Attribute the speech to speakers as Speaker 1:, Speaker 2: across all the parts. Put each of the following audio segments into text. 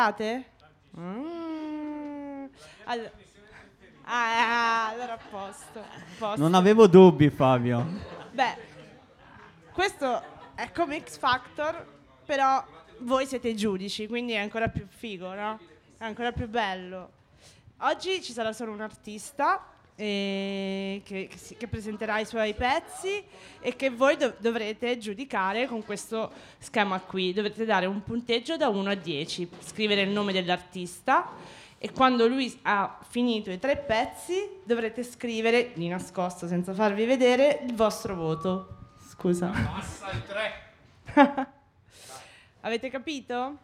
Speaker 1: Mm. Allora, ah, allora a posto, posto.
Speaker 2: Non avevo dubbi, Fabio.
Speaker 1: Beh, questo è come X Factor, però voi siete i giudici, quindi è ancora più figo, no? È ancora più bello. Oggi ci sarà solo un artista eh, che, che si- che presenterà i suoi pezzi e che voi dov- dovrete giudicare con questo schema qui. Dovrete dare un punteggio da 1 a 10, scrivere il nome dell'artista e quando lui ha finito i tre pezzi dovrete scrivere di nascosto senza farvi vedere il vostro voto. Scusa.
Speaker 3: Passa il 3.
Speaker 1: Avete capito?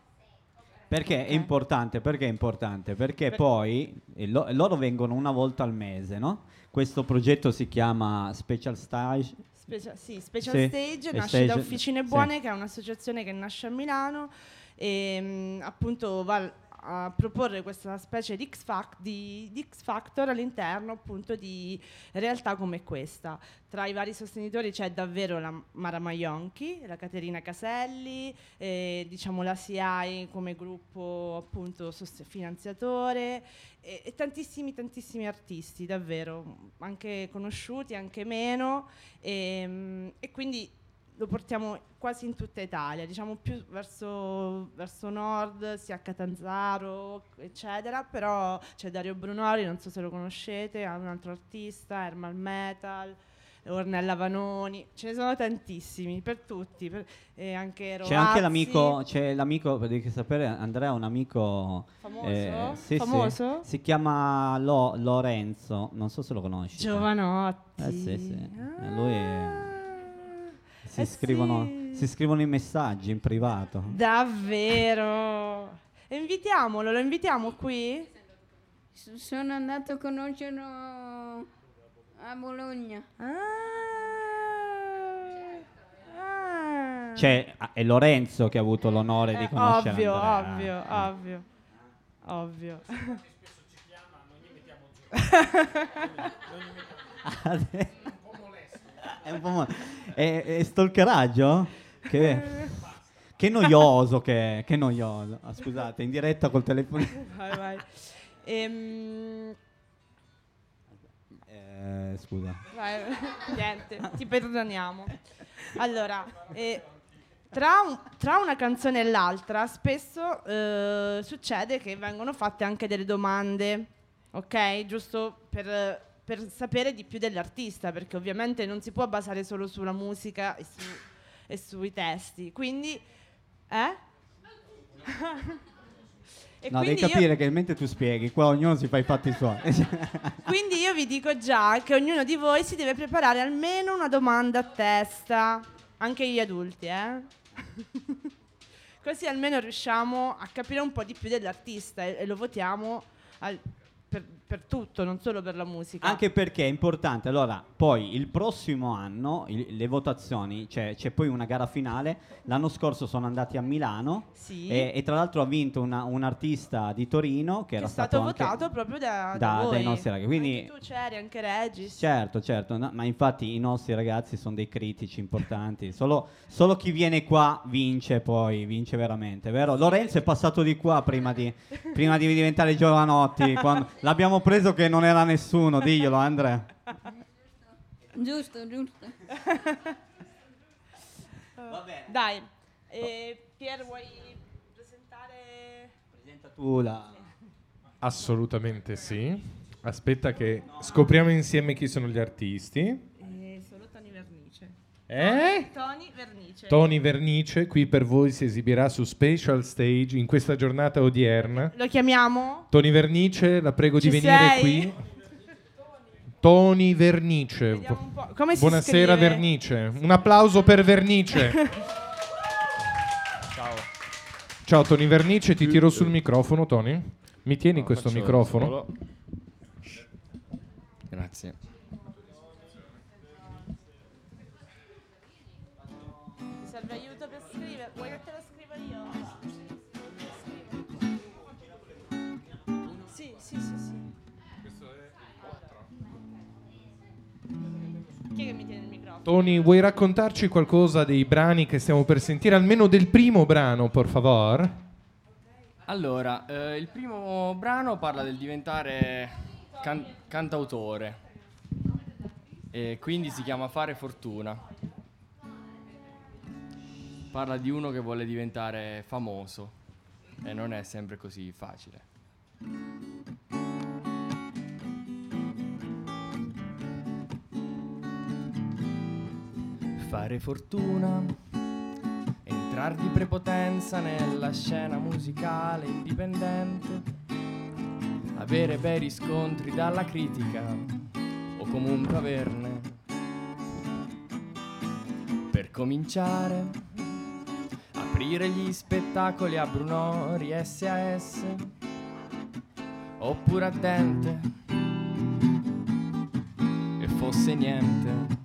Speaker 2: Perché è importante? Perché è importante? Perché
Speaker 1: Per-
Speaker 2: poi lo- loro vengono una volta al mese, no? Questo progetto si chiama Special Stage.
Speaker 1: Specia- sì, Special
Speaker 2: Sì,
Speaker 1: Stage nasce da
Speaker 2: Stage-
Speaker 1: Officine
Speaker 2: sì.
Speaker 1: Buone, che è un'associazione che nasce a Milano e mh, appunto va a proporre questa specie di X, Fac- di- di X Factor all'interno appunto di realtà come questa. Tra i vari sostenitori c'è davvero la Mara Maionchi, la Caterina Caselli, eh, diciamo la SIAI come gruppo appunto sost- finanziatore e, e tantissimi tantissimi artisti davvero, anche conosciuti, anche meno e, mm, e quindi lo portiamo quasi in tutta Italia, diciamo più verso, verso nord, sia a Catanzaro, eccetera, però c'è Dario Brunori, non so se lo conoscete, è un altro artista, Ermal Metal, Ornella Vanoni, ce ne sono tantissimi, per tutti, per- e anche Rovazzi.
Speaker 2: C'è anche l'amico, c'è l'amico, devi sapere, Andrea è un amico
Speaker 1: Famoso?
Speaker 2: eh, sì, sì.
Speaker 1: Famoso?
Speaker 2: si chiama Lo- Lorenzo, non so se lo conosci.
Speaker 1: Giovanotti.
Speaker 2: Eh, sì, sì. Eh, lui è-
Speaker 1: Ah,
Speaker 2: Si,
Speaker 1: eh
Speaker 2: scrivono,
Speaker 1: sì.
Speaker 2: si scrivono i messaggi in privato.
Speaker 1: Davvero? Invitiamolo, lo invitiamo qui?
Speaker 4: Sono andato a conoscerlo a Bologna.
Speaker 1: Ah. Ah.
Speaker 2: Cioè, ah, è Lorenzo che ha avuto l'onore di
Speaker 1: Eh,
Speaker 2: conoscere
Speaker 1: ovvio,
Speaker 2: Andrea.
Speaker 1: ovvio, ovvio, ovvio.
Speaker 2: è un po' mo- è, è stalkeraggio? Che, che noioso che, è, che noioso. Ah, scusate, in diretta col telefono.
Speaker 1: vai, vai. Ehm,
Speaker 2: Eh, scusa.
Speaker 1: vai, niente, ti perdoniamo. Allora, eh, tra, un- tra una canzone e l'altra spesso eh, succede che vengono fatte anche delle domande, ok? Giusto per, per sapere di più dell'artista, perché ovviamente non si può basare solo sulla musica e, su- e sui testi. Quindi, eh? E
Speaker 2: No, devi
Speaker 1: quindi io-
Speaker 2: capire che mentre tu spieghi, qua ognuno si fa i fatti suoi.
Speaker 1: Quindi io vi dico già che ognuno di voi si deve preparare almeno una domanda a testa, anche gli adulti, eh? Così almeno riusciamo a capire un po' di più dell'artista e, e lo votiamo al- per, per tutto, non solo per la musica.
Speaker 2: Anche perché è importante, allora, poi il prossimo anno il- le votazioni, c'è, c'è poi una gara finale, l'anno scorso sono andati a Milano
Speaker 1: Sì.
Speaker 2: e, e tra l'altro ha vinto una- un artista di Torino che,
Speaker 1: che
Speaker 2: era
Speaker 1: è stato,
Speaker 2: anche-
Speaker 1: votato proprio da,
Speaker 2: da-
Speaker 1: voi.
Speaker 2: dai nostri ragazzi, quindi-
Speaker 1: Anche tu c'eri, anche Regis.
Speaker 2: Certo, certo, no, ma infatti i nostri ragazzi sono dei critici importanti, solo, solo chi viene qua vince poi, vince veramente, vero? Lorenzo è passato di qua prima di, prima di diventare Giovanotti, quando l'abbiamo preso che non era nessuno, diglielo Andrea.
Speaker 4: Giusto, giusto.
Speaker 1: Dai, eh, Pier vuoi presentare...
Speaker 2: Presenta tu la...
Speaker 3: Assolutamente sì. Aspetta che scopriamo insieme chi sono gli artisti.
Speaker 1: Eh, solo Tony Vernice.
Speaker 3: Eh?
Speaker 1: Tony Vernice.
Speaker 3: Tony Vernice qui per voi si esibirà su Special Stage in questa giornata odierna.
Speaker 1: Lo chiamiamo?
Speaker 3: Tony Vernice, la prego
Speaker 1: Ci
Speaker 3: di venire
Speaker 1: sei?
Speaker 3: qui. Tony Vernice.
Speaker 1: Vediamo un po'. Come si
Speaker 3: Buonasera
Speaker 1: scrive?
Speaker 3: Vernice. Un applauso per Vernice. Ciao. Ciao Tony Vernice, ti tiro sul microfono Tony. Mi tieni
Speaker 5: No,
Speaker 3: questo microfono?
Speaker 5: solo- Grazie.
Speaker 1: Che mi tiene il microfono?
Speaker 3: Tony, vuoi raccontarci qualcosa dei brani che stiamo per sentire? Almeno del primo brano, por favor?
Speaker 5: Allora, eh, il primo brano parla del diventare can- cantautore e quindi si chiama Fare Fortuna. Parla di uno che vuole diventare famoso e non è sempre così facile. Fare fortuna entrar di prepotenza nella scena musicale indipendente, avere bei riscontri dalla critica o comunque averne. Per cominciare, aprire gli spettacoli a Brunori SAS oppure a Dente e fosse niente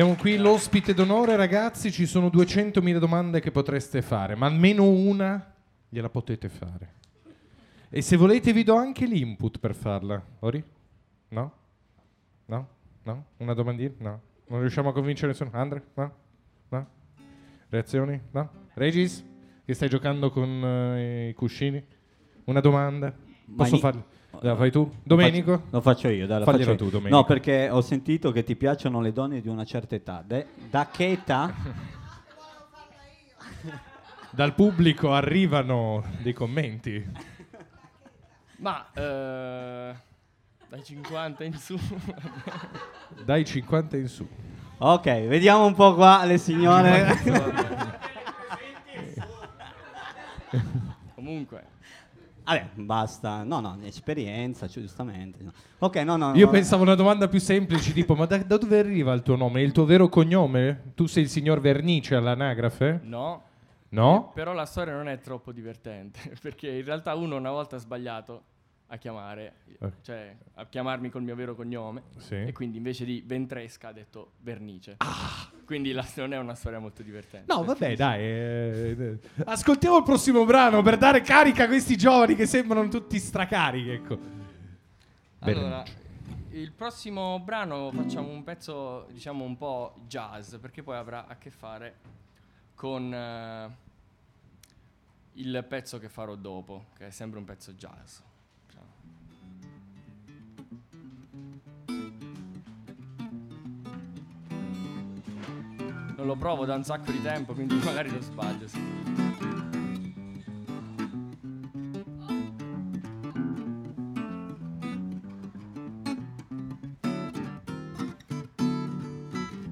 Speaker 3: Abbiamo qui l'ospite d'onore, ragazzi. Ci sono 200.000 domande che potreste fare, ma almeno una gliela potete fare. E se volete, vi do anche l'input per farla. Ori? No? No? No? Una domandina? No. Non riusciamo a convincere nessuno? Andre? No? No? Reazioni? No? Regis? Che stai giocando con eh, i cuscini? Una domanda? Posso farla? La fai tu? Domenico?
Speaker 2: Lo faccio, lo faccio io, dai,
Speaker 3: Fagliela tu. Domenico.
Speaker 2: No, perché ho sentito che ti piacciono le donne di una certa età. De- da che età?
Speaker 3: Dal pubblico arrivano dei commenti.
Speaker 5: Ma eh, dai 50 in su.
Speaker 3: Dai 50 in su.
Speaker 2: Ok, vediamo un po' qua le signore.
Speaker 5: Comunque,
Speaker 2: Vabbè, basta. No, no, esperienza, giustamente. no. Ok, no, no.
Speaker 3: Io
Speaker 2: no.
Speaker 3: pensavo una domanda più semplice, tipo, ma da, da dove arriva il tuo nome? Il tuo vero cognome? Tu sei il signor Vernice all'anagrafe?
Speaker 5: no.
Speaker 3: No?
Speaker 5: Però la storia non è troppo divertente, perché in realtà uno una volta ha sbagliato a chiamare, cioè a chiamarmi col mio vero cognome
Speaker 3: Sì.
Speaker 5: e quindi invece di Ventresca ha detto Vernice. Quindi la- non è una storia molto divertente.
Speaker 3: Ah! No, vabbè, dai. eh. Ascoltiamo il prossimo brano per dare carica a questi giovani che sembrano tutti stracarichi, ecco.
Speaker 5: Allora, il prossimo brano facciamo un pezzo, diciamo un po' jazz, perché poi avrà a che fare con eh, il pezzo che farò dopo, che è sempre un pezzo jazz. Lo provo da un sacco di tempo, quindi magari lo sbaglio. sì.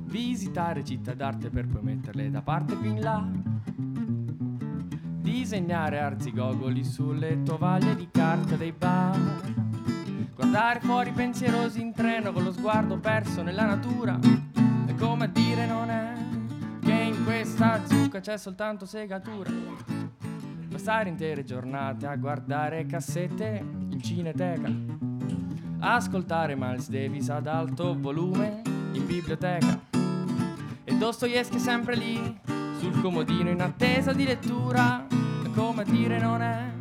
Speaker 5: Visitare città d'arte per poi metterle da parte più in là. Disegnare arzigogoli sulle tovaglie di carta dei bar. Guardare fuori pensierosi in treno con lo sguardo perso nella natura. E come dire non è zucca c'è soltanto segatura. Passare intere giornate a guardare cassette in cineteca. Ascoltare Miles Davis ad alto volume in biblioteca. E Dostoevsky sempre lì, sul comodino in attesa di lettura. Come dire non è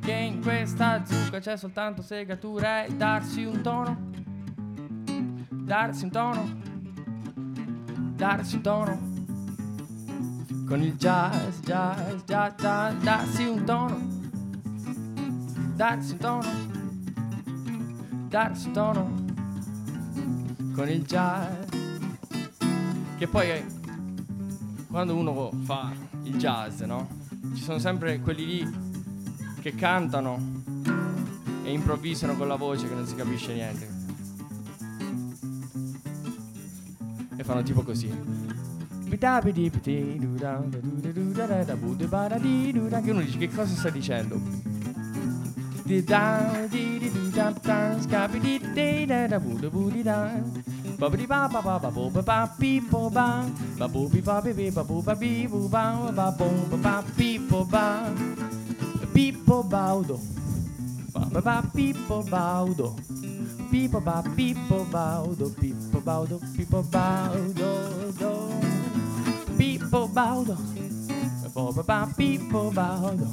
Speaker 5: che in questa zucca c'è soltanto segatura e darsi un tono. Darsi un tono. Darsi un tono. Con il jazz, jazz, jazz, jazz, darsi un tono. darsi un tono, darsi un tono con il jazz. Che poi quando uno fa il jazz, no? Ci sono sempre quelli lì che cantano e improvvisano con la voce che non si capisce niente. E fanno tipo così. Che uno dice che cosa sta dicendo? Pippo Baudo ba ba Pippo Baudo Pippo ba Pippo Baudo Pippo Baudo Pippo Baudo do. Pippo Baudo ba ba ba Pippo Baudo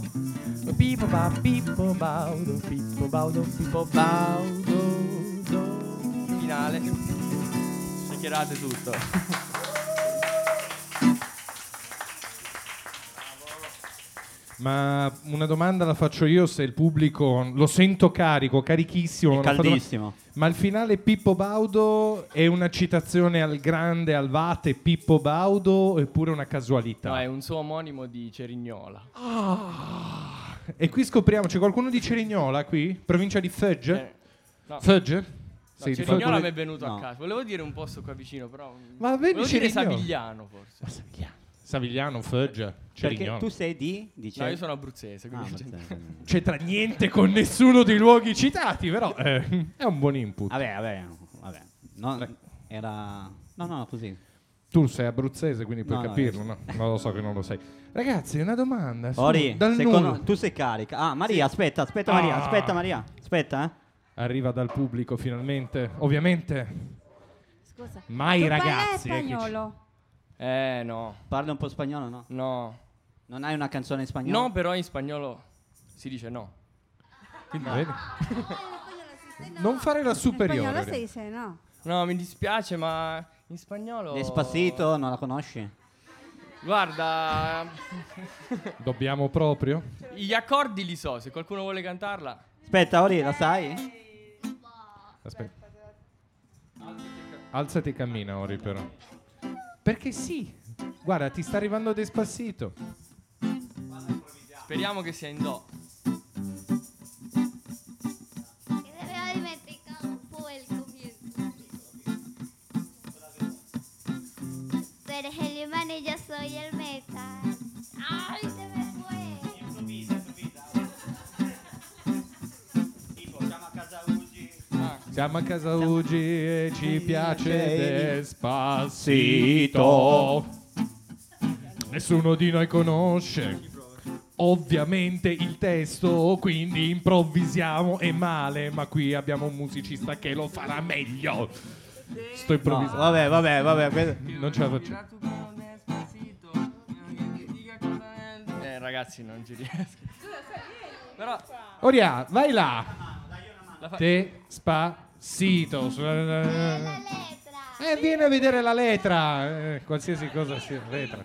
Speaker 5: Pippo ba Pippo Baudo Pippo Baudo Pippo Baudo do. Finale Chiacchierate tutto
Speaker 3: Ma una domanda la faccio io se il pubblico lo sento carico, carichissimo.
Speaker 2: È caldissimo.
Speaker 3: Ma il finale Pippo Baudo è una citazione al grande Alvate Pippo Baudo oppure una casualità?
Speaker 5: No, è un suo omonimo di Cerignola
Speaker 3: E qui scopriamo, c'è qualcuno di Cerignola qui? Provincia di Foggia?
Speaker 5: Eh, no.
Speaker 3: Foggia?
Speaker 5: No,
Speaker 3: Sì,
Speaker 5: Cerignola mi è venuto
Speaker 2: No.
Speaker 5: a caso. Volevo dire un posto qua vicino, però.
Speaker 3: Ma vedi Cerignola?
Speaker 5: Savigliano, forse.
Speaker 3: Savigliano. Savigliano, Foggia,
Speaker 2: Perché tu sei di? Dice...
Speaker 5: No, io sono abruzzese,
Speaker 2: Ah,
Speaker 5: quindi.
Speaker 2: Abruzzese.
Speaker 3: C'entra niente con nessuno dei luoghi citati, però eh, è un buon input.
Speaker 2: Vabbè, vabbè, vabbè. No, era... No, no, così.
Speaker 3: Tu sei abruzzese, quindi puoi
Speaker 2: No, no,
Speaker 3: capirlo, no? Non lo so che non lo sei. Ragazzi, una domanda.
Speaker 2: Ori,
Speaker 3: dal
Speaker 2: secondo- tu sei carica. Ah, Maria, aspetta, aspetta Maria,
Speaker 3: Ah.
Speaker 2: aspetta Maria. Aspetta, eh.
Speaker 3: Arriva dal pubblico finalmente. Ovviamente,
Speaker 6: Scusa.
Speaker 3: mai
Speaker 6: tu
Speaker 3: ragazzi. eh, che ci-
Speaker 6: spagnolo?
Speaker 5: Eh, no.
Speaker 2: Parli un po' spagnolo, no?
Speaker 5: No.
Speaker 2: Non hai una canzone in spagnolo?
Speaker 5: No, però in spagnolo si dice no.
Speaker 3: Quindi, vedi? Non fare la
Speaker 6: En español
Speaker 3: superiore.
Speaker 6: se dice no.
Speaker 5: No, mi dispiace, ma in spagnolo.
Speaker 2: Despacito, non la conosci?
Speaker 5: Guarda,
Speaker 3: Dobbiamo proprio?
Speaker 5: gli accordi li so, se qualcuno vuole cantarla.
Speaker 2: Aspetta, Ori, la sai?
Speaker 3: Aspetta. Alzati e cammina, Ori, però. Perché sì. Guarda, ti sta arrivando Despassito.
Speaker 5: Speriamo che sia in do.
Speaker 7: Tú eres el imán y yo soy el metal.
Speaker 3: Siamo a casa oggi e ci piace
Speaker 2: Despacito.
Speaker 3: Nessuno di noi conosce ovviamente il testo, quindi improvvisiamo e male, ma qui abbiamo un musicista che lo farà meglio. Sto
Speaker 2: No,
Speaker 3: improvvisando.
Speaker 2: vabbè, vabbè, vabbè. que-
Speaker 3: Non ce la faccio.
Speaker 5: Eh, ragazzi, non ci riesco. Però
Speaker 3: Oria, vai là. Despacito.
Speaker 7: La letra.
Speaker 3: Eh, vieni a vedere la letra, eh, qualsiasi cosa sia letra.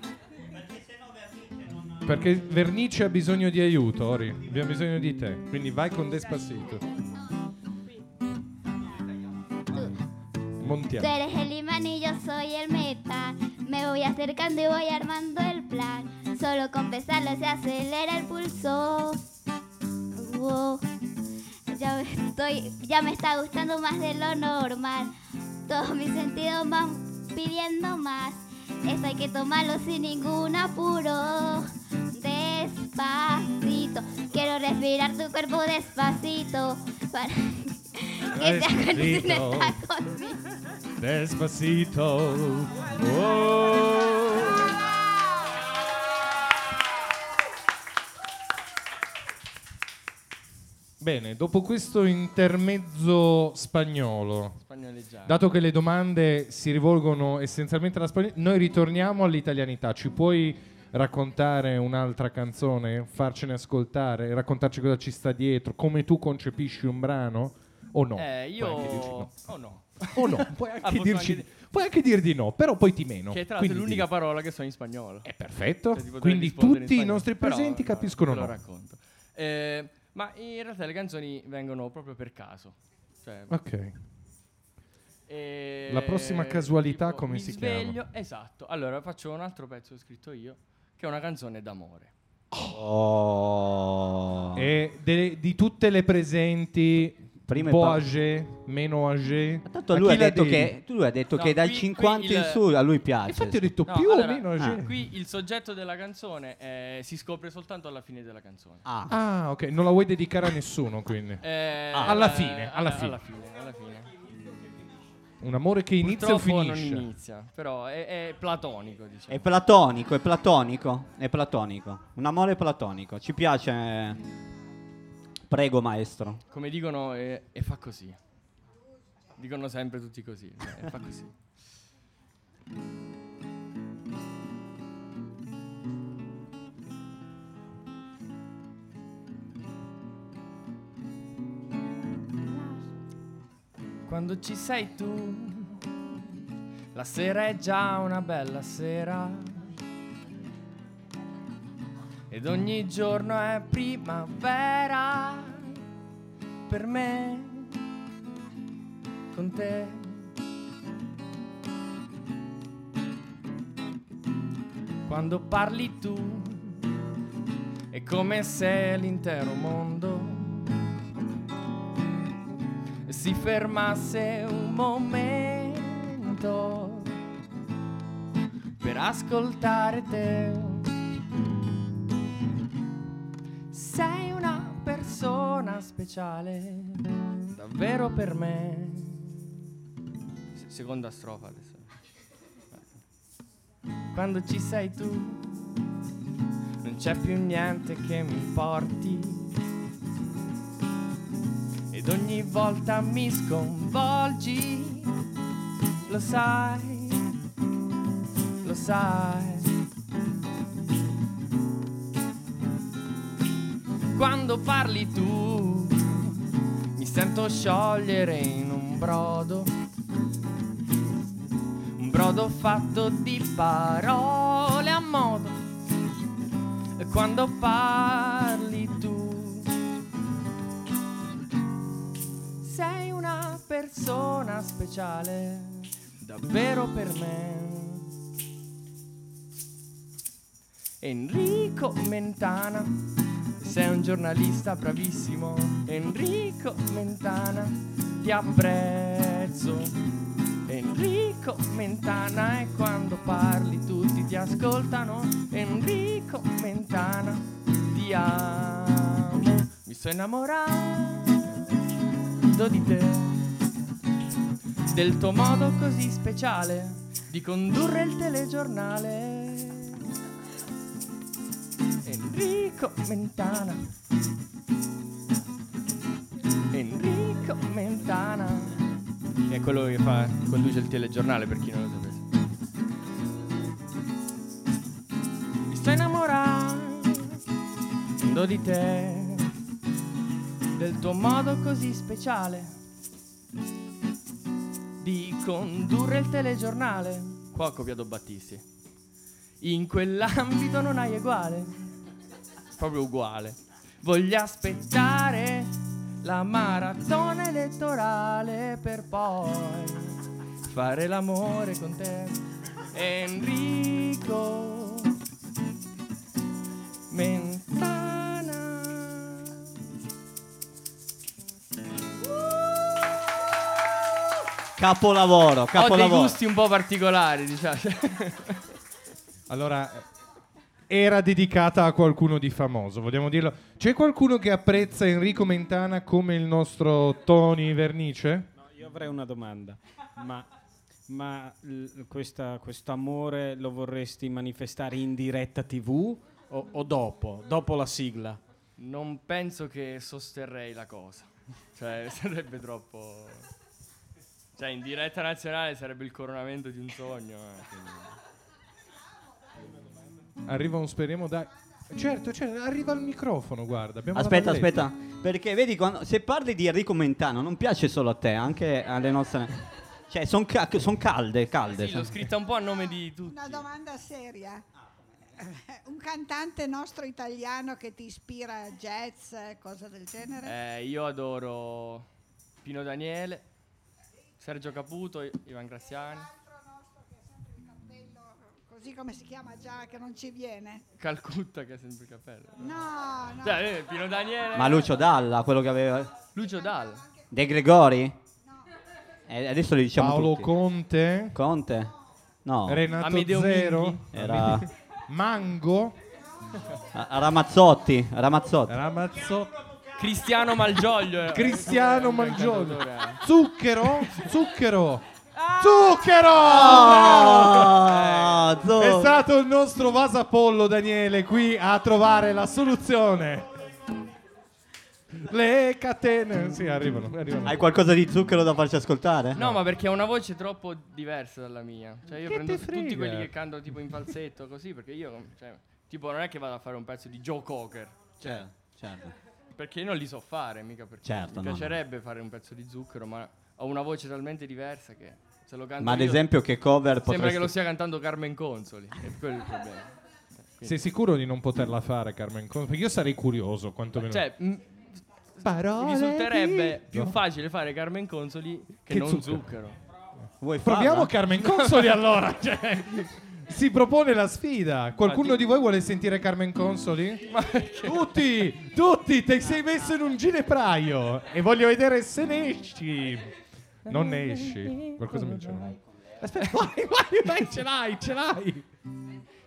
Speaker 3: Perché Vernice ha bisogno di aiuto, Ori. Abbiamo bisogno di te. Quindi vai con Despacito.
Speaker 7: Tú
Speaker 3: Montiamo.
Speaker 7: eres el imán y yo soy el metal. Me voy acercando y voy armando el plan. Solo con besarlo se acelera el pulso. Wow. Ya me estoy, ya me está gustando más de lo normal. Todos mis sentidos van pidiendo más. Esto hay que tomarlo sin ningún apuro. Despacito, quiero respirar tu cuerpo despacito. Para que te acuerdes conmigo.
Speaker 3: Despacito. Oh. Bene, dopo questo intermezzo spagnolo, dato che le domande si rivolgono essenzialmente alla spagnolo, noi ritorniamo all'italianità. Ci puoi raccontare un'altra canzone, farcene ascoltare, raccontarci cosa ci sta dietro, come tu concepisci un brano? O no?
Speaker 5: Eh, io.
Speaker 3: no.
Speaker 5: Oh no.
Speaker 3: O no, puoi anche, dirci,
Speaker 5: anche
Speaker 3: puoi anche dir di no, però poi ti meno.
Speaker 5: Che tra l'altro è l'unica
Speaker 3: dillo.
Speaker 5: parola che so in spagnolo.
Speaker 3: È perfetto.
Speaker 5: Cioè,
Speaker 3: Quindi tutti i nostri
Speaker 5: Però,
Speaker 3: presenti
Speaker 5: no,
Speaker 3: capiscono
Speaker 5: te lo
Speaker 3: no.
Speaker 5: racconto. Eh, Ma in realtà le canzoni vengono proprio per caso. Cioè,
Speaker 3: Ok.
Speaker 5: e-
Speaker 3: La prossima casualità come
Speaker 5: mi
Speaker 3: si
Speaker 5: sveglio,
Speaker 3: chiama?
Speaker 5: Esatto. Allora faccio un altro pezzo che ho scritto io, che è una canzone d'amore.
Speaker 2: Oh.
Speaker 3: E de- di tutte le presenti,
Speaker 2: Prima è
Speaker 3: Bo
Speaker 2: pa-
Speaker 3: age, meno age.
Speaker 2: Tanto lui ha, detto che, lui ha detto
Speaker 5: No,
Speaker 2: che dal
Speaker 5: qui-
Speaker 2: 50
Speaker 5: qui
Speaker 2: in
Speaker 5: il-
Speaker 2: su a lui piace.
Speaker 3: Infatti ho detto
Speaker 5: No,
Speaker 3: più
Speaker 5: allora,
Speaker 3: o meno age.
Speaker 2: ah.
Speaker 5: Qui il soggetto della canzone eh, si scopre soltanto alla fine della canzone.
Speaker 2: Ah.
Speaker 3: Ah, ok, non la vuoi dedicare a nessuno, quindi.
Speaker 5: Eh,
Speaker 3: alla
Speaker 5: eh,
Speaker 3: fine, alla fine.
Speaker 5: Alla fine, alla fine.
Speaker 3: Un amore che inizia o
Speaker 5: Purtroppo non
Speaker 3: finisce.
Speaker 5: inizia, però è, è platonico, diciamo.
Speaker 2: È platonico, è platonico, è platonico. Un amore platonico. Ci piace. Prego, maestro.
Speaker 5: Come dicono, e, e fa così. Dicono sempre tutti così. E fa così. Quando ci sei tu, la sera è già una bella sera. Ed ogni giorno è primavera per me, con te. Quando parli tu è come se l'intero mondo si fermasse un momento per ascoltare te. Speciale, davvero per me. Se- Seconda strofa adesso. Quando ci sei tu, non c'è più niente che mi importi. Ed ogni volta mi sconvolgi, lo sai, lo sai. Quando parli tu, sento sciogliere in un brodo. Un brodo fatto di parole a modo. E quando parli tu, sei una persona speciale, davvero per me. Enrico Mentana, sei un giornalista bravissimo. Enrico Mentana, ti apprezzo. Enrico Mentana e quando parli tutti ti ascoltano. Enrico Mentana, ti amo. Mi sto innamorando di te, del tuo modo così speciale di condurre il telegiornale. Mentana. Enrico Mentana. È quello che fa, conduce il telegiornale per chi non lo sapesse. Mi sto innamorando di te, del tuo modo così speciale di condurre il telegiornale. Qua ho copiato Battisti. In quell'ambito non hai uguale, proprio uguale. Voglio aspettare la maratona elettorale per poi fare l'amore con te. Enrico Mentana.
Speaker 2: Capolavoro,
Speaker 5: Ho dei
Speaker 2: capolavoro.
Speaker 5: gusti un po' particolari, diciamo.
Speaker 3: Allora, era dedicata a qualcuno di famoso, vogliamo dirlo. C'è qualcuno che apprezza Enrico Mentana come il nostro Tony Vernice?
Speaker 6: No, io avrei una domanda, ma, ma l- questa- questo amore lo vorresti manifestare in diretta tv o, o dopo, dopo la sigla?
Speaker 5: Non penso che sosterrei la cosa. Cioè, sarebbe troppo. Cioè, in diretta nazionale sarebbe il coronamento di un sogno. eh, quindi-
Speaker 3: Arriva un speriamo dai. Certo, certo, arriva il microfono, guarda.
Speaker 2: Aspetta, aspetta, perché vedi quando, se parli di Enrico Mentano non piace solo a te, anche alle nostre... Cioè, sono calde, calde.
Speaker 5: Sì, l'ho scritta un po' a nome di tutti.
Speaker 8: Una domanda seria. un cantante nostro italiano che ti ispira a jazz, cosa del genere?
Speaker 5: Eh, io adoro Pino Daniele, Sergio Caputo, Ivan Graziani,
Speaker 8: Così come si chiama già, che non ci viene.
Speaker 5: Calcutta che ha sempre il cappello.
Speaker 8: No, no.
Speaker 5: Cioè, eh, Pino Daniele.
Speaker 2: Ma Lucio Dalla, quello che aveva...
Speaker 5: Lucio Dalla.
Speaker 2: De Gregori? Eh, adesso li diciamo
Speaker 3: Paolo
Speaker 2: tutti.
Speaker 3: Conte,
Speaker 2: Conte? No.
Speaker 3: Renato
Speaker 5: Amedeo
Speaker 3: Zero,
Speaker 5: Minghi.
Speaker 2: Era
Speaker 3: Mango,
Speaker 2: a- Ramazzotti. Ramazzotti.
Speaker 3: Ramazzotti,
Speaker 5: Cristiano Malgioglio.
Speaker 3: Cristiano
Speaker 5: il
Speaker 3: Malgioglio,
Speaker 5: cantautore.
Speaker 3: Zucchero, Zucchero!
Speaker 2: Ah, zo-
Speaker 3: È stato il nostro vasapollo Daniele qui a trovare la soluzione. Le catene, sì, arrivano, arrivano.
Speaker 2: Hai qualcosa di zucchero da farci ascoltare?
Speaker 5: No, ma perché ha una voce troppo diversa dalla mia. Cioè, io
Speaker 3: Che
Speaker 5: prendo tutti quelli che cantano tipo in falsetto, così, perché io, cioè, tipo, non è che vado a fare un pezzo di Joe Cocker.
Speaker 2: Certo, certo.
Speaker 5: Perché io non li so fare, mica perché
Speaker 2: Certo,
Speaker 5: mi
Speaker 2: no,
Speaker 5: piacerebbe fare un pezzo di zucchero, ma ho una voce talmente diversa che
Speaker 2: Ma ad
Speaker 5: io,
Speaker 2: esempio che cover
Speaker 5: sembra
Speaker 2: potresti...
Speaker 5: che lo stia cantando Carmen Consoli. E quello è il problema.
Speaker 3: Sei sicuro di non poterla fare, Carmen? Conte? Perché io sarei curioso, quantomeno.
Speaker 5: Cioè, m-
Speaker 3: Parole
Speaker 5: mi risulterebbe
Speaker 3: di-
Speaker 5: più
Speaker 3: No.
Speaker 5: facile fare Carmen Consoli che,
Speaker 3: Che
Speaker 5: non
Speaker 3: zucchero.
Speaker 5: zucchero.
Speaker 2: Vuoi
Speaker 3: Proviamo
Speaker 2: farla?
Speaker 3: Carmen Consoli allora. cioè, si propone la sfida. Qualcuno di voi vuole sentire Carmen Consoli?
Speaker 5: Ma perché?
Speaker 3: Tutti, tutti, ti sei messo in un ginepraio e voglio vedere se ne esci. Non ne esci. Qualcosa mi dice. Aspetta, vai, vai, vai, ce l'hai, ce l'hai.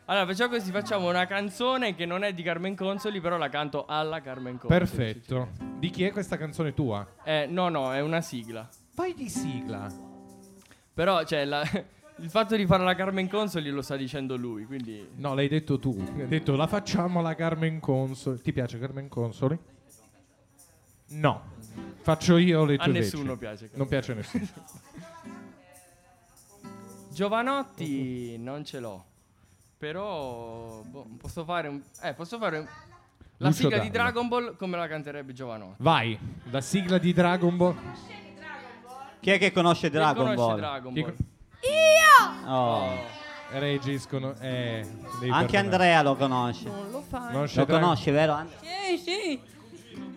Speaker 5: Allora, facciamo così, facciamo una canzone che non è di Carmen Consoli, però la canto alla Carmen Consoli.
Speaker 3: Perfetto. Di chi è questa canzone tua?
Speaker 5: Eh, no, no, è una sigla.
Speaker 3: Vai di sigla.
Speaker 5: Però, cioè, la- il fatto di fare la Carmen Consoli lo sta dicendo lui, quindi...
Speaker 3: No, l'hai detto tu. Hai detto la facciamo la Carmen Consoli. Ti piace Carmen Consoli? No. Faccio io le
Speaker 5: A
Speaker 3: tue
Speaker 5: nessuno
Speaker 3: veci.
Speaker 5: piace.
Speaker 3: Non piace a nessuno.
Speaker 5: Giovanotti non ce l'ho. Però boh, posso fare un eh, posso fare un- la
Speaker 3: Lucio
Speaker 5: sigla di
Speaker 3: Dalla.
Speaker 5: Dragon Ball come la canterebbe Giovanotti.
Speaker 3: Vai, la sigla di Dragon Ball.
Speaker 2: Chi è che conosce
Speaker 5: Chi
Speaker 2: Dragon
Speaker 5: conosce
Speaker 2: Ball?
Speaker 5: Dragon
Speaker 3: Chi
Speaker 5: Ball?
Speaker 2: Oh.
Speaker 3: Regis con- eh, devi
Speaker 2: Anche
Speaker 3: perdonare.
Speaker 2: Andrea lo conosce.
Speaker 3: Conosce
Speaker 2: Lo
Speaker 3: Dragon-
Speaker 2: conosci, vero? And-
Speaker 4: Sì, sì.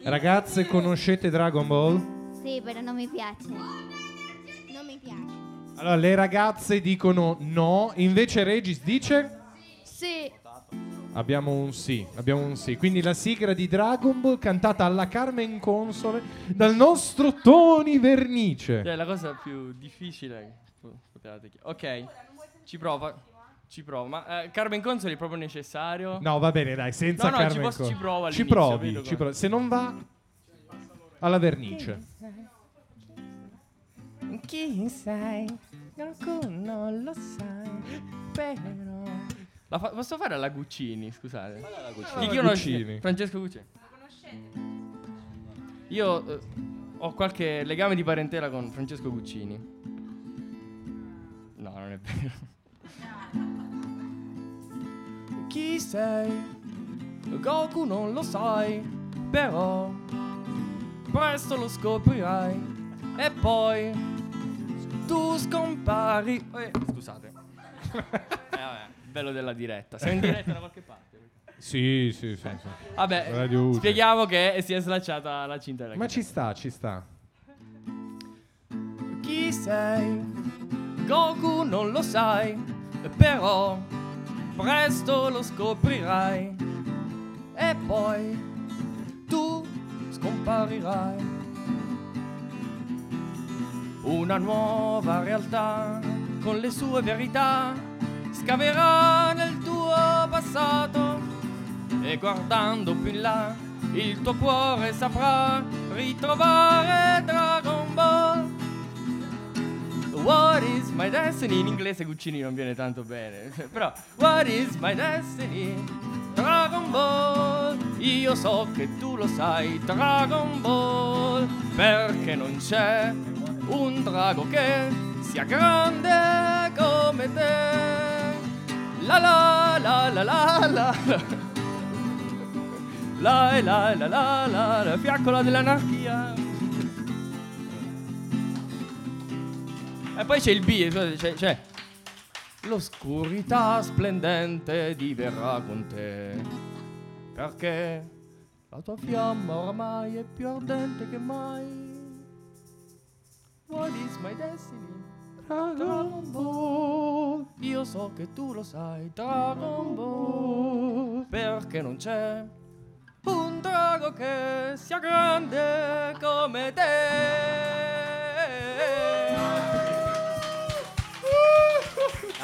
Speaker 3: Ragazze, conoscete Dragon Ball?
Speaker 7: Sì, però non mi piace. Non mi piace.
Speaker 3: Allora, le ragazze dicono no, invece Regis dice
Speaker 7: Sì.
Speaker 3: abbiamo un sì, abbiamo un sì. Quindi la sigla di Dragon Ball cantata alla Carmen Console dal nostro Tony Vernice.
Speaker 5: Cioè, la cosa più difficile che po- potevate chiedere. Ok, ci prova. Ci provo. Ma eh, Carmen Consoli è proprio necessario?
Speaker 3: No, va bene, dai, senza
Speaker 5: No, no, ci
Speaker 3: Carmen Console.
Speaker 5: ci provo
Speaker 3: Ci provi, ci
Speaker 5: come-
Speaker 3: provi. Se non va alla Vernice.
Speaker 5: Chi sei? Qualcuno non lo sai, però. La fa- posso fare alla Guccini, scusate. Chi
Speaker 3: Alla
Speaker 5: conosce?
Speaker 3: Guccini.
Speaker 5: Francesco Guccini. Io eh, ho qualche legame di parentela con Francesco Guccini. No, non è vero. Chi sei? Goku non lo sai, però presto lo scoprirai. E poi tu scompari. Eh, scusate. eh, vabbè, bello della diretta. Siamo in diretta da qualche parte.
Speaker 3: Sì, sì, sì. sì.
Speaker 5: Vabbè,
Speaker 3: Radio
Speaker 5: spieghiamo che si è slacciata la cinta della
Speaker 3: Ma ci sta, ci sta.
Speaker 5: Chi sei? Goku non lo sai, però presto lo scoprirai. E poi tu scomparirai. Una nuova realtà con le sue verità scaverà nel tuo passato e guardando più in là il tuo cuore saprà ritrovare Dragon. What is my destiny? In inglese Guccini non viene tanto bene, però What is my destiny? Dragon Ball, io so che tu lo sai, Dragon Ball, perché non c'è un drago che sia grande come te. La la la la la la. La la la la la la fiaccola dell'anarchia. E poi c'è il B, c'è, c'è l'oscurità splendente diverrà con te. Perché la tua fiamma oramai è più ardente che mai. What is my destiny? Dragon Ball. Io so che tu lo sai, Dragon Ball. Perché non c'è un drago che sia grande come te.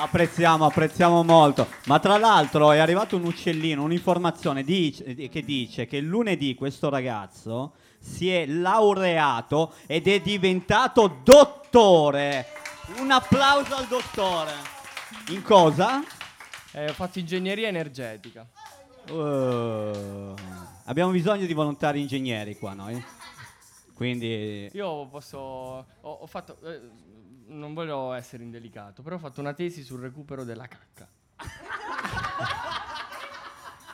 Speaker 2: Apprezziamo, apprezziamo molto. Ma tra l'altro è arrivato un uccellino, un'informazione dice- che dice che lunedì questo ragazzo si è laureato ed è diventato dottore. Un applauso al dottore. In cosa?
Speaker 5: Eh, ho fatto ingegneria energetica.
Speaker 2: Uh, abbiamo bisogno di volontari ingegneri qua noi. Quindi
Speaker 5: Io posso. Ho, ho fatto. eh, non voglio essere indelicato, però ho fatto una tesi sul recupero della cacca.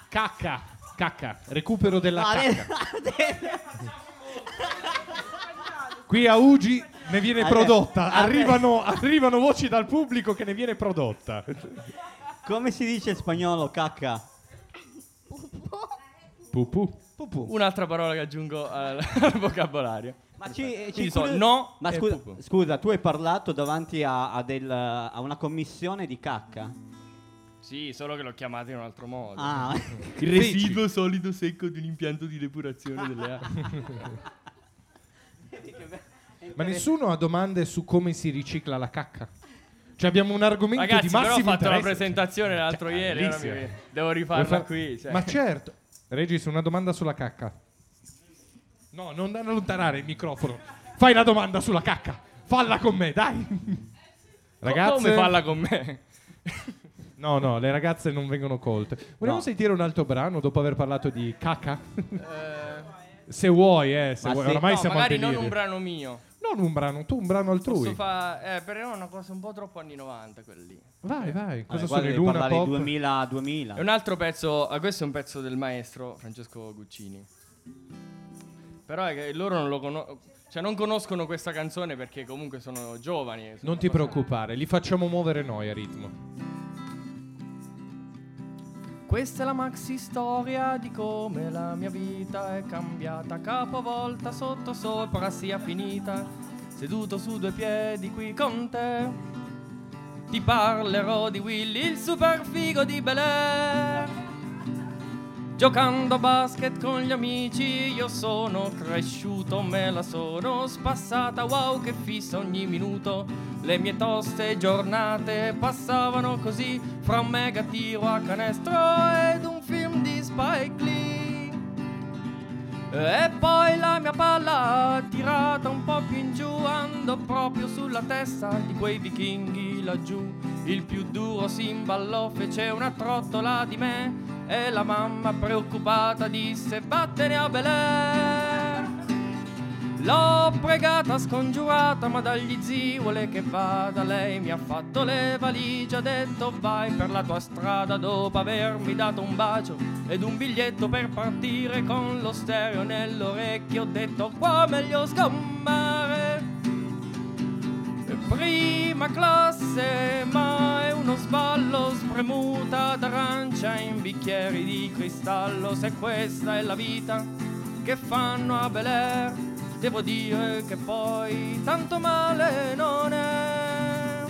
Speaker 3: Cacca, cacca, recupero della
Speaker 2: Ah,
Speaker 3: cacca. Qui a Ugi ne viene
Speaker 2: Ah,
Speaker 3: prodotta, arrivano, arrivano voci dal pubblico che ne viene prodotta.
Speaker 2: come si dice in spagnolo cacca?
Speaker 3: Pupù.
Speaker 5: Un'altra parola che aggiungo al, al vocabolario.
Speaker 2: Ma ci, ci
Speaker 5: Quindi so, no
Speaker 2: Ma scusa, scusa, tu hai parlato davanti a, a del- a una commissione di cacca?
Speaker 5: Sì, solo che l'ho chiamato in un altro modo.
Speaker 2: Ah,
Speaker 5: Il residuo solido secco di un impianto di depurazione delle acque.
Speaker 3: Ma nessuno ha domande su come si ricicla la cacca? Cioè abbiamo un argomento
Speaker 5: Ragazzi,
Speaker 3: di
Speaker 5: però ho
Speaker 3: massimo
Speaker 5: fatto la
Speaker 3: interesse.
Speaker 5: presentazione l'altro
Speaker 3: Cioè,
Speaker 5: ieri, mi- devo rifarla
Speaker 3: far-
Speaker 5: qui. cioè.
Speaker 3: Ma certo. Regis, una domanda sulla cacca. No, non allontanare il microfono. Fai la domanda sulla cacca. Falla con me, dai. Ragazze,
Speaker 5: Come falla con me?
Speaker 3: No, no, le ragazze non vengono colte. Vogliamo
Speaker 2: No.
Speaker 3: sentire un altro brano dopo aver parlato di cacca?
Speaker 5: Eh,
Speaker 3: se vuoi, eh, se
Speaker 2: Ma
Speaker 3: vuoi.
Speaker 2: sì.
Speaker 3: Oramai
Speaker 5: no,
Speaker 3: siamo
Speaker 5: magari non un brano mio.
Speaker 3: Non un brano, tu un brano altrui.
Speaker 5: Fare. Eh, però è una cosa un po' troppo anni 90 quella lì.
Speaker 3: Vai, vai. Cosa
Speaker 2: Vabbè,
Speaker 3: sono i Luna
Speaker 2: parlare di
Speaker 3: Pop?
Speaker 2: 2000 2000.
Speaker 5: E un altro pezzo, ah, questo è un pezzo del maestro Francesco Guccini. Però è che loro non lo conoscono. Cioè, non conoscono questa canzone perché comunque sono giovani. sono
Speaker 3: Non ti preoccupare, li facciamo muovere noi a ritmo.
Speaker 5: Questa è la maxi storia di come la mia vita è cambiata capovolta sotto sopra sia finita seduto su due piedi qui con te ti parlerò di Willy il super figo di Bel Air Giocando a basket con gli amici io sono cresciuto, me la sono spassata, wow che fissa ogni minuto. Le mie toste giornate passavano così fra un mega tiro a canestro ed un film di Spike Lee. E poi la mia palla tirata un po' più in giù andò proprio sulla testa di quei vichinghi laggiù. Il più duro si imballò, fece una trottola di me e la mamma preoccupata disse vattene a Bel Air. L'ho pregata scongiurata, ma dagli zii vuole che vada. Lei mi ha fatto le valigie, ha detto vai per la tua strada dopo avermi dato un bacio ed un biglietto per partire con lo stereo nell'orecchio. Ho detto qua meglio sgommare. Prima classe, ma è uno sballo spremuta d'arancia in bicchieri di cristallo. Se questa è la vita che fanno a Bel Air, devo dire che poi tanto male non è.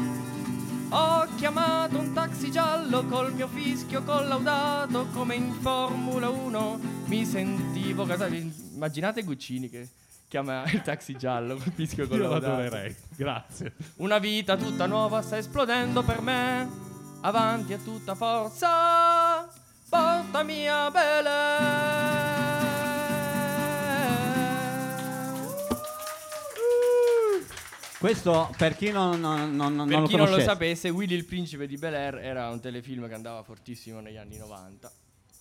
Speaker 5: Ho chiamato un taxi giallo col mio fischio collaudato come in Formula 1. Mi sentivo casa. Immaginate Guccini che chiama il taxi giallo fischio
Speaker 3: Io
Speaker 5: collaudato.
Speaker 3: l'adorerei. Grazie.
Speaker 5: Una vita tutta nuova sta esplodendo per me. Avanti a tutta forza. Portami a Bele.
Speaker 2: Questo per chi non, non, non, non
Speaker 5: Per
Speaker 2: lo
Speaker 5: chi non lo
Speaker 2: conoscesse.
Speaker 5: sapesse, Willy il principe di Bel Air era un telefilm che andava fortissimo negli anni 90.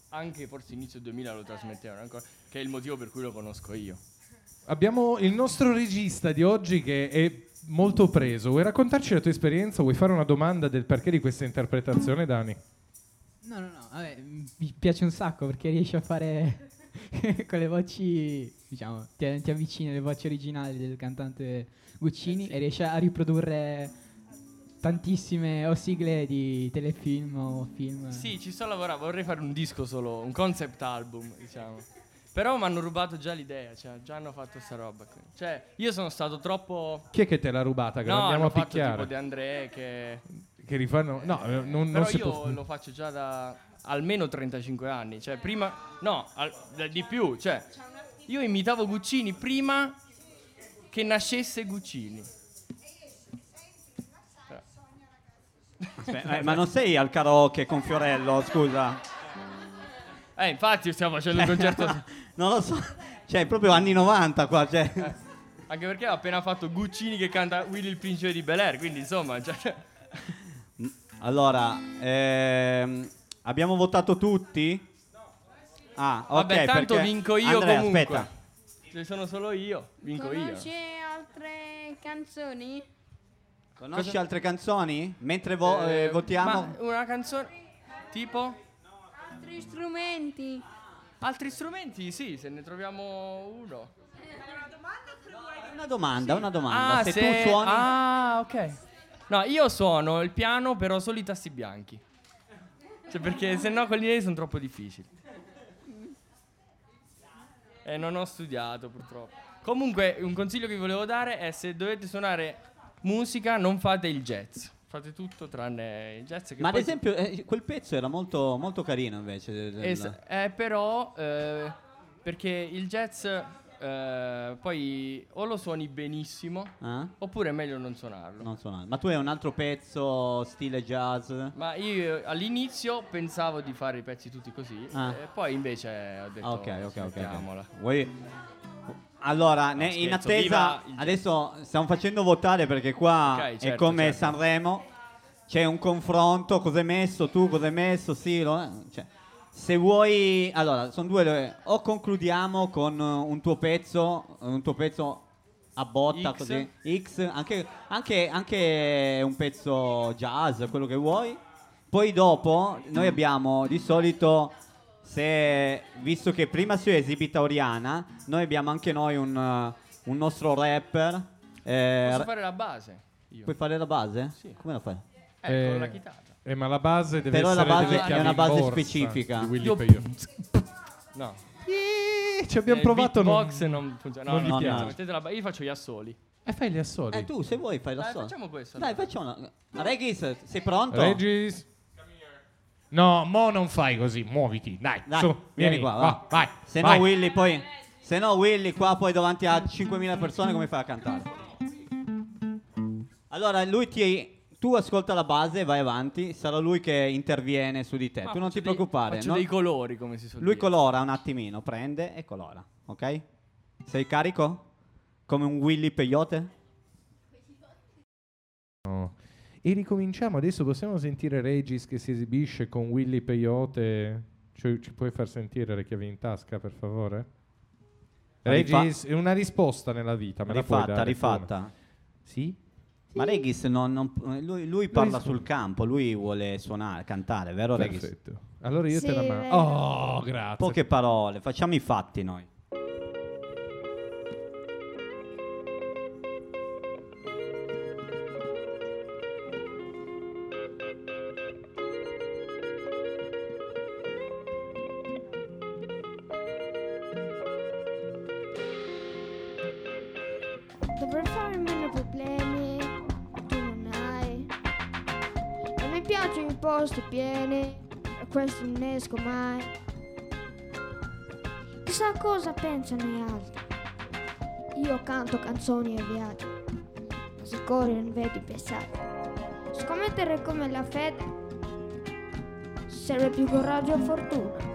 Speaker 5: Anche forse inizio 2000 lo trasmettevano ancora, che è il motivo per cui lo conosco io.
Speaker 3: Abbiamo il nostro regista di oggi che è molto preso. Vuoi raccontarci la tua esperienza? Vuoi fare una domanda del perché di questa interpretazione, Dani?
Speaker 9: No, no, no, vabbè, mi piace un sacco perché riesce a fare con le voci, diciamo, ti, ti avvicina alle voci originali del cantante Guccini e riesce a riprodurre tantissime o sigle di telefilm o film.
Speaker 5: Sì, ci sto lavorando, vorrei fare un disco solo, un concept album, diciamo. Però mi hanno rubato già l'idea, cioè già hanno fatto sta roba qui. Cioè, io sono stato troppo...
Speaker 3: Chi è che te l'ha rubata? Che
Speaker 5: no,
Speaker 3: la andiamo
Speaker 5: hanno
Speaker 3: a
Speaker 5: fatto
Speaker 3: picchiare?
Speaker 5: tipo De André che...
Speaker 3: Che rifanno. No, eh, non, non
Speaker 5: Però
Speaker 3: si
Speaker 5: io
Speaker 3: può.
Speaker 5: lo faccio già da almeno 35 anni, cioè prima... No, al- da- di più, cioè... Io imitavo Guccini prima che nascesse Guccini.
Speaker 2: Aspetta, eh, ma non sei al karaoke con Fiorello, scusa.
Speaker 5: Eh, infatti stiamo facendo un concerto...
Speaker 2: non lo so. Cioè, proprio anni 90 qua, cioè.
Speaker 5: Anche perché ho appena fatto Guccini che canta Willy il principe di Bel Air, quindi insomma... Cioè,
Speaker 2: Allora, ehm, abbiamo votato tutti? Ah, ok,
Speaker 5: Vabbè, tanto
Speaker 2: perché-
Speaker 5: vinco io
Speaker 2: Andrea,
Speaker 5: comunque.
Speaker 2: aspetta.
Speaker 5: Se sono solo io, vinco io.
Speaker 4: Conosci altre canzoni?
Speaker 2: Conosci
Speaker 5: Cosa-
Speaker 2: altre canzoni? Mentre vo-
Speaker 5: Eh,
Speaker 2: eh, votiamo?
Speaker 5: Ma una canzone tipo
Speaker 4: Altri strumenti?
Speaker 5: Altri strumenti? Sì, se ne troviamo uno.
Speaker 2: Una domanda, una domanda.
Speaker 5: Ah,
Speaker 2: se,
Speaker 5: se-
Speaker 2: tu suoni...
Speaker 5: Ah, ok. No, io suono il piano, però solo i tasti bianchi. Cioè, perché se no quelli neri sono troppo difficili. E non ho studiato, purtroppo. Comunque, un consiglio che vi volevo dare è se dovete suonare musica, non fate il jazz. Fate tutto tranne il jazz. Che
Speaker 2: Ma ad esempio, eh, quel pezzo era molto, molto carino invece. del-
Speaker 5: Es- eh, però, eh, perché il jazz eh, poi o lo suoni benissimo,
Speaker 2: Eh?
Speaker 5: oppure è meglio non suonarlo.
Speaker 2: Non suonare. Ma tu hai un altro pezzo stile jazz?
Speaker 5: Ma io all'inizio pensavo di fare i pezzi tutti così,
Speaker 2: Ah.
Speaker 5: poi invece ho detto
Speaker 2: Ah, ok, ok, ok.
Speaker 5: smettiamola.
Speaker 2: ok. Vuoi- Allora, ne- in attesa,
Speaker 5: viva
Speaker 2: adesso stiamo facendo votare perché qua
Speaker 5: Ok,
Speaker 2: è
Speaker 5: certo,
Speaker 2: come
Speaker 5: certo.
Speaker 2: Sanremo, c'è un confronto, cosa hai messo tu, cosa hai messo, sì, lo- cioè, se vuoi, allora, sono due, o concludiamo con uh, un tuo pezzo, un tuo pezzo a botta
Speaker 5: X.
Speaker 2: così, X, anche, anche- anche un pezzo jazz, quello che vuoi, poi dopo noi abbiamo di solito, se, visto che prima si è esibita Oriana, noi abbiamo anche noi un, uh, un nostro rapper. eh,
Speaker 5: Posso fare la base? Io.
Speaker 2: puoi fare la base?
Speaker 5: Sì.
Speaker 2: Come la fai?
Speaker 5: Eh, con
Speaker 3: Eh,
Speaker 5: la chitarra.
Speaker 3: Eh, ma la base deve
Speaker 2: Però la
Speaker 3: essere
Speaker 2: base
Speaker 3: delle
Speaker 2: è una base specifica.
Speaker 5: Io-. No.
Speaker 3: Eh, Ci abbiamo
Speaker 5: Eh,
Speaker 3: provato.
Speaker 5: Il
Speaker 3: non-
Speaker 5: beatbox non funziona.
Speaker 3: non
Speaker 5: No,
Speaker 3: gli
Speaker 5: no,
Speaker 2: piace.
Speaker 5: no, mettete la ba- io faccio gli assoli.
Speaker 3: E fai gli assoli.
Speaker 2: Eh, tu se vuoi fai la
Speaker 5: Dai, facciamo questo.
Speaker 2: Dai,
Speaker 5: allora.
Speaker 2: facciamo una. Regis, sei pronto?
Speaker 3: Regis. No, mo non fai così, muoviti. Dai,
Speaker 2: Dai,
Speaker 3: su,
Speaker 2: vieni
Speaker 3: vieni
Speaker 2: qua, va.
Speaker 3: vai.
Speaker 2: Se
Speaker 3: vai.
Speaker 2: no Willy poi Se no Willy qua poi davanti a 5.000 persone come fai a cantare? Allora lui ti tu ascolta la base e vai avanti, sarà lui che interviene su di te.
Speaker 5: Ma
Speaker 2: tu non ti
Speaker 5: dei-
Speaker 2: preoccupare,
Speaker 5: Faccio
Speaker 2: no?
Speaker 5: dei colori, come si suol
Speaker 2: Lui
Speaker 5: dire.
Speaker 2: colora un attimino, prende e colora, ok? Sei carico? Come un Willy Peyote?
Speaker 3: No. E ricominciamo, adesso possiamo sentire Regis che si esibisce con Willy Peyote. Ci, ci puoi far sentire le chiavi in tasca, per favore?
Speaker 2: Ma
Speaker 3: Regis, è una risposta nella vita, me la puoi
Speaker 2: rifatta,
Speaker 3: dare,
Speaker 2: rifatta.
Speaker 3: come? Sì?
Speaker 2: Ma Regis non, non- lui, lui parla sul campo, lui vuole suonare, cantare, vero Regis?
Speaker 3: Perfetto. Allora io te
Speaker 10: Sì,
Speaker 3: la
Speaker 10: vero.
Speaker 3: mando. Oh, grazie.
Speaker 2: Poche parole, facciamo i fatti noi.
Speaker 10: Questo non esco mai. Chissà cosa pensano gli altri. Io canto canzoni e viaggi, ma se corri non vedi pesanti. Scommettere come la fede, serve più coraggio e fortuna.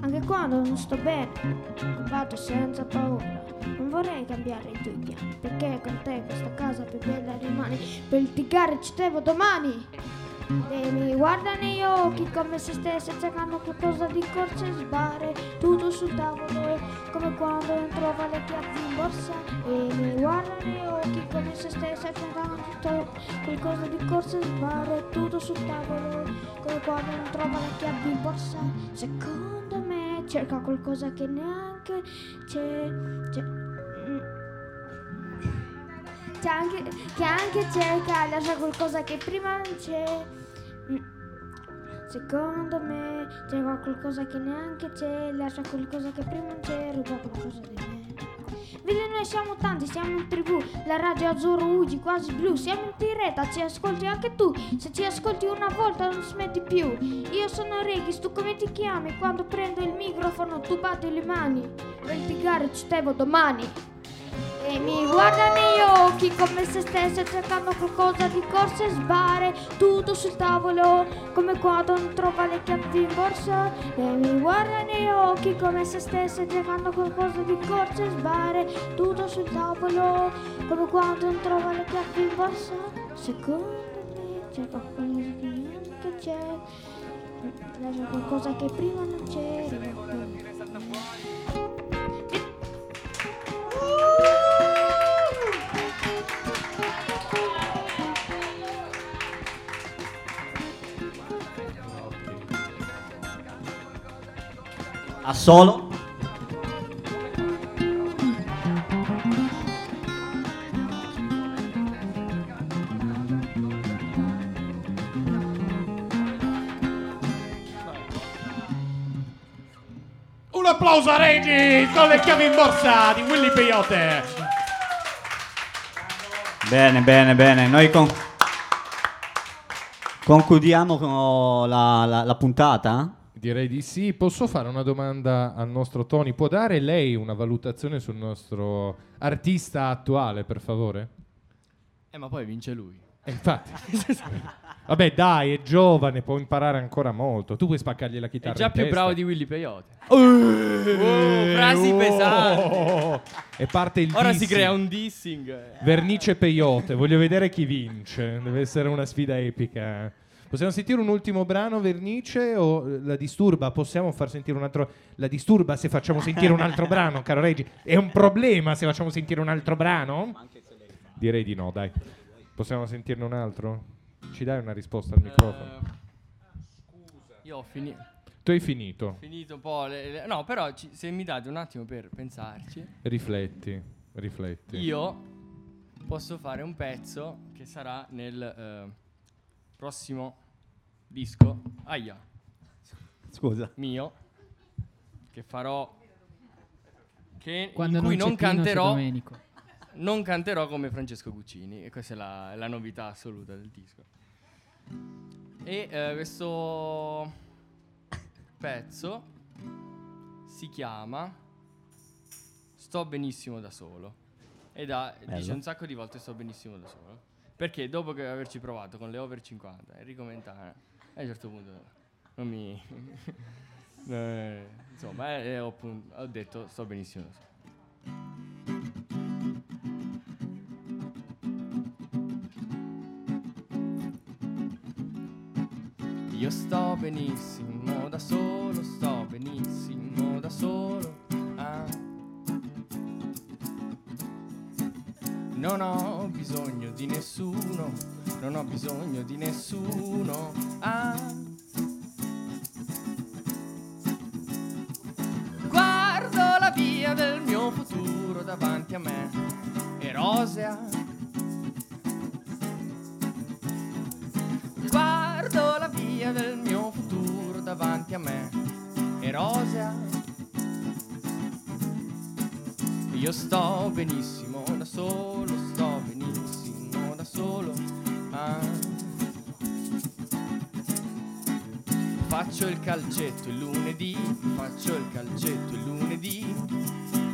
Speaker 10: Anche quando non sto bene, combatto senza paura. Non vorrei cambiare i tuoi piani, perché con te questa casa più bella rimane. Per litigare ci devo domani. E mi guarda negli occhi come se stesse cercando qualcosa di e sbarre tutto sul tavolo è come quando non trova le chiavi in borsa e mi guarda negli occhi come se stesse cercando tutto qualcosa di e sbarre tutto sul tavolo è come quando non trova le chiavi in borsa secondo me cerca qualcosa che neanche c'è, c'è. Mm. c'è anche, che anche cerca, lascia qualcosa che prima non c'è. Secondo me c'è qualcosa che neanche c'è, lascia qualcosa che prima non c'è, ruba qualcosa di me. Vedi noi siamo tanti, siamo in tribù, la radio azzurro Ugi quasi blu, siamo in diretta, ci ascolti anche tu, se ci ascolti una volta non smetti più. Io sono Regis, tu come ti chiami? Quando prendo il microfono tu batti le mani, litigare ci devo domani. E mi guarda negli occhi come se stesse cercando qualcosa di corsa e sbare Tutto sul tavolo come quando non trova le chiavi in borsa E mi guarda negli occhi come se stesse cercando qualcosa di corsa e sbare Tutto sul tavolo come quando non trova le chiavi in borsa Secondo me c'è qualcosa di che c'è Lascia qualcosa che prima non c'era
Speaker 2: A solo?
Speaker 3: Un applauso a Regis con le chiavi in borsa di Willy Peyote.
Speaker 2: Bene, bene, bene. Noi con- concludiamo con la, la- la puntata.
Speaker 3: Direi di sì. Posso fare una domanda al nostro Tony? Può dare lei una valutazione sul nostro artista attuale, per favore?
Speaker 5: Eh, ma poi vince lui.
Speaker 3: Eh, infatti. Vabbè, dai, è giovane, può imparare ancora molto. Tu puoi spaccargli la
Speaker 5: È
Speaker 3: chitarra.
Speaker 5: già
Speaker 3: in
Speaker 5: più
Speaker 3: testa.
Speaker 5: bravo di Willy Peyote.
Speaker 3: Oh,
Speaker 5: Oh, frasi pesanti.
Speaker 3: E parte il
Speaker 5: Ora si
Speaker 3: dissing.
Speaker 5: crea un dissing.
Speaker 3: Vernice Peyote, voglio vedere chi vince. Deve essere una sfida epica. Possiamo sentire un ultimo brano, Vernice, o eh, la disturba? Possiamo far sentire un altro... La disturba se facciamo sentire un altro brano, caro Reggi? È un problema se facciamo sentire un altro brano? Direi di no, dai. Possiamo sentirne un altro? Ci dai una risposta al microfono?
Speaker 5: Io ho finito.
Speaker 3: Tu hai finito.
Speaker 5: Finito un po'. le- le- no, però ci- se mi date un attimo per pensarci,
Speaker 3: Rifletti, rifletti.
Speaker 5: io posso fare un pezzo che sarà nel eh, prossimo disco. Aia.
Speaker 2: Scusa.
Speaker 5: Mio. Che farò. Che
Speaker 9: Quando
Speaker 5: in cui
Speaker 9: non
Speaker 5: non, canterò.
Speaker 9: Domenico.
Speaker 5: Non canterò come Francesco Guccini. E questa è la, la novità assoluta del disco. E eh, questo pezzo si chiama Sto benissimo da solo. E da, dice un sacco di volte sto benissimo da solo. Perché dopo che averci provato con le over 50, Enrico Mentana, a un certo punto non mi... eh, insomma, eh, ho, ho detto sto benissimo. Io sto benissimo da solo, sto benissimo da solo. Non ho bisogno di nessuno, non ho bisogno di nessuno. ah. Guardo la via del mio futuro davanti a me, è rosea. Guardo la via del mio futuro davanti a me, è rosea. Io sto benissimo da solo, sto benissimo da solo. ah. Faccio il calcetto il lunedì, faccio il calcetto il lunedì.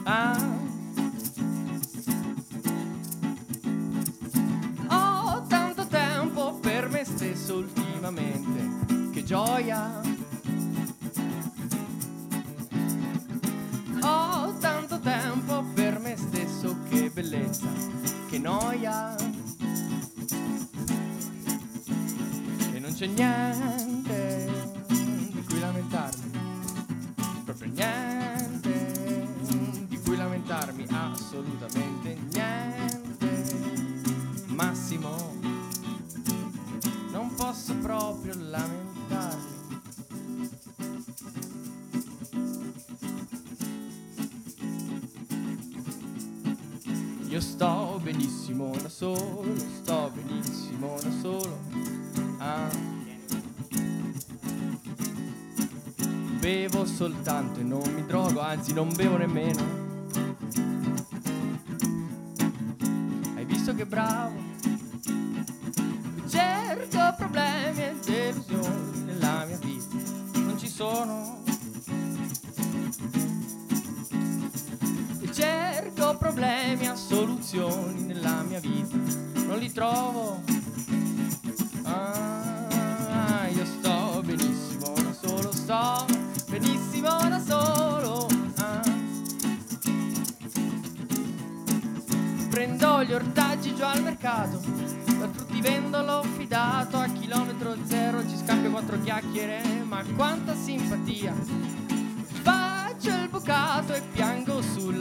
Speaker 5: Ah. Ho tanto tempo per me stesso ultimamente, che gioia. Noia. E non c'è niente anzi non bevo nemmeno.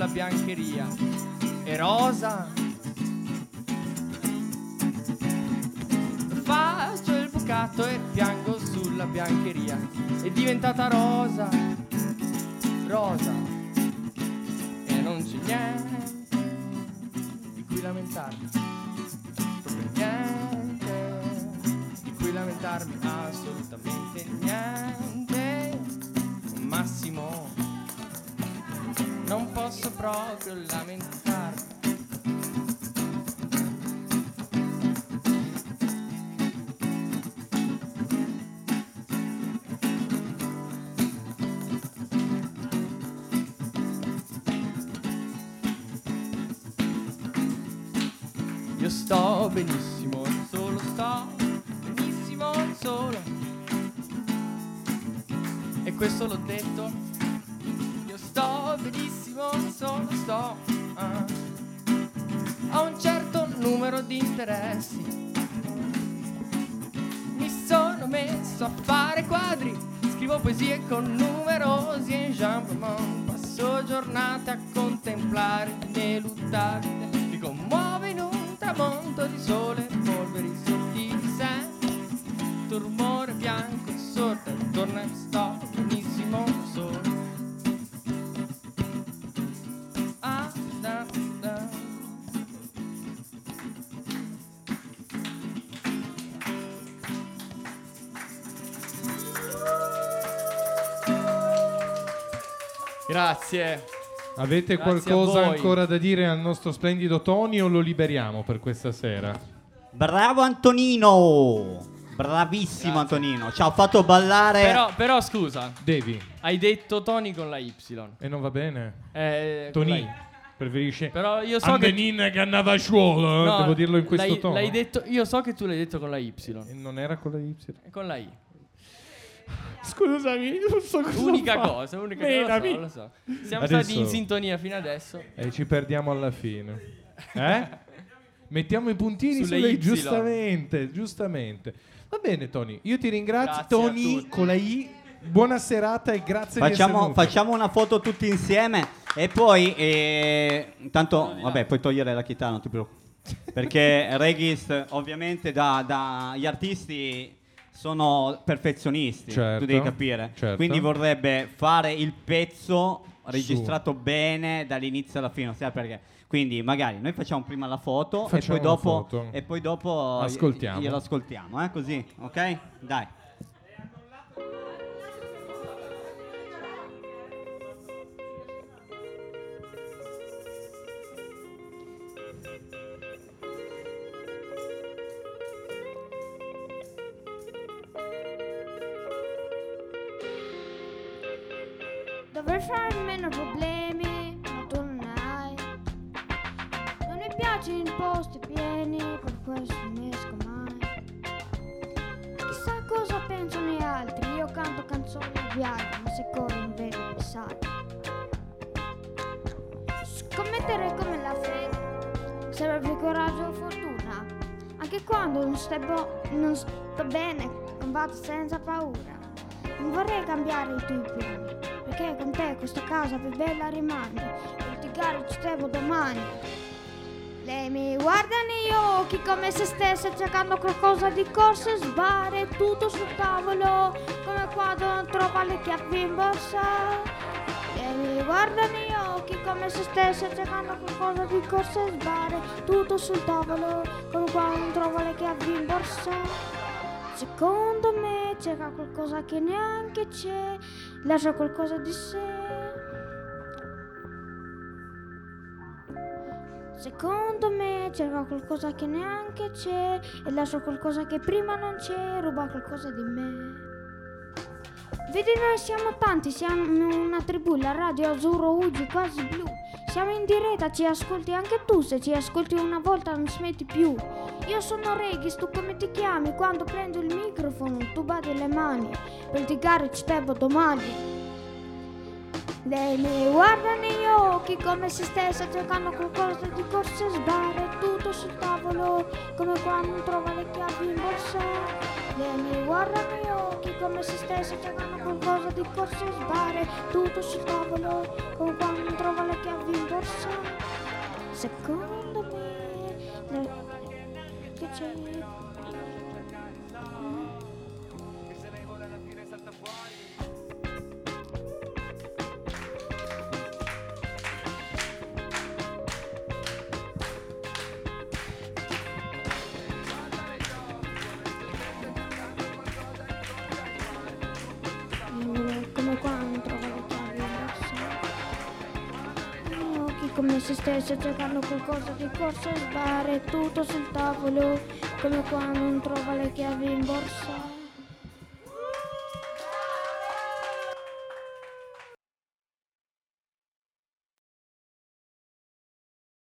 Speaker 5: Sulla biancheria. E rosa. Faccio il bucato e piango sulla biancheria. È diventata rosa. Rosa. E non c'è niente di cui lamentarmi. Proprio niente di cui lamentarmi. Assolutamente niente. Non posso proprio lamentarmi. Io sto benissimo, solo sto benissimo solo. E questo l'ho detto. Interessi. Mi sono messo a fare quadri, scrivo poesie con numerosi enjambment. Grazie.
Speaker 3: Avete
Speaker 5: Grazie
Speaker 3: qualcosa ancora da dire al nostro splendido Tony o lo liberiamo per questa sera?
Speaker 2: Bravo Antonino! Bravissimo Antonino, ci ha fatto ballare.
Speaker 5: Però, però scusa,
Speaker 3: Devi.
Speaker 5: hai detto Tony con la Y.
Speaker 3: E non va bene?
Speaker 5: Eh,
Speaker 3: Tony, preferisce...
Speaker 5: Però io so che
Speaker 3: Antonina che andava a scuola,
Speaker 5: No,
Speaker 3: devo dirlo in questo
Speaker 5: l'hai,
Speaker 3: tono.
Speaker 5: l'hai detto, io so che tu l'hai detto con la Y.
Speaker 3: E non era con la Y?
Speaker 5: E Con la I.
Speaker 3: Scusami, non so cosa
Speaker 5: Unica
Speaker 3: fare.
Speaker 5: cosa, unica cosa. Lo so, lo so. Siamo
Speaker 3: Adesso-
Speaker 5: stati in sintonia fino adesso.
Speaker 3: E ci perdiamo alla fine. Eh? Mettiamo i puntini
Speaker 5: Sulle
Speaker 3: sulle,
Speaker 5: Y.
Speaker 3: giustamente, giustamente. Va bene Tony, io ti ringrazio
Speaker 5: Grazie a
Speaker 3: Tony
Speaker 5: tutti.
Speaker 3: con la I. Buona serata e grazie di essere
Speaker 2: Facciamo,
Speaker 3: venuto.
Speaker 2: facciamo una foto tutti insieme e poi, eh, intanto, vabbè, puoi togliere la chitarra, non ti preoccupare. Perché Regis, ovviamente, da- dagli artisti sono perfezionisti,
Speaker 3: Certo,
Speaker 2: tu devi capire.
Speaker 3: certo.
Speaker 2: Quindi vorrebbe fare il pezzo registrato bene dall'inizio alla fine, sai perché? Quindi magari noi facciamo prima la foto
Speaker 3: Facciamo
Speaker 2: e poi dopo,
Speaker 3: foto.
Speaker 2: e poi dopo
Speaker 3: Ascoltiamo.
Speaker 2: glielo ascoltiamo, eh? così, ok? Dai.
Speaker 10: Come se stesse cercando qualcosa di corsa e sbare tutto sul tavolo, come quando non trova le chiavi in borsa. Lei mi guarda negli occhi come se stesse cercando qualcosa di corsa e sbarre tutto sul tavolo con qua non trova le chiavi in borsa secondo me cerca qualcosa che neanche c'è lascia qualcosa di sé Secondo me cerca qualcosa che neanche c'è e lascia qualcosa che prima non c'è, ruba qualcosa di me. Vedi noi siamo tanti, siamo una tribù, la radio azzurro, ugi, quasi blu. Siamo in diretta, ci ascolti anche tu, se ci ascolti una volta non smetti più. Io sono Regis, tu come ti chiami? Quando prendo il microfono tu badi le mani, per litigare ci devo domani. Lei mi guarda negli occhi come se stesse cercando qualcosa di corsa e sbarre tutto sul tavolo come quando trova le chiavi in borsa. Lei mi guarda negli occhi come se stesse cercando qualcosa di corsa e sbarre tutto sul tavolo come quando trova le chiavi in borsa. Secondo me che c'è come se stesse cercando qualcosa di corsa e sbarre tutto sul tavolo come quando non trova le chiavi in borsa.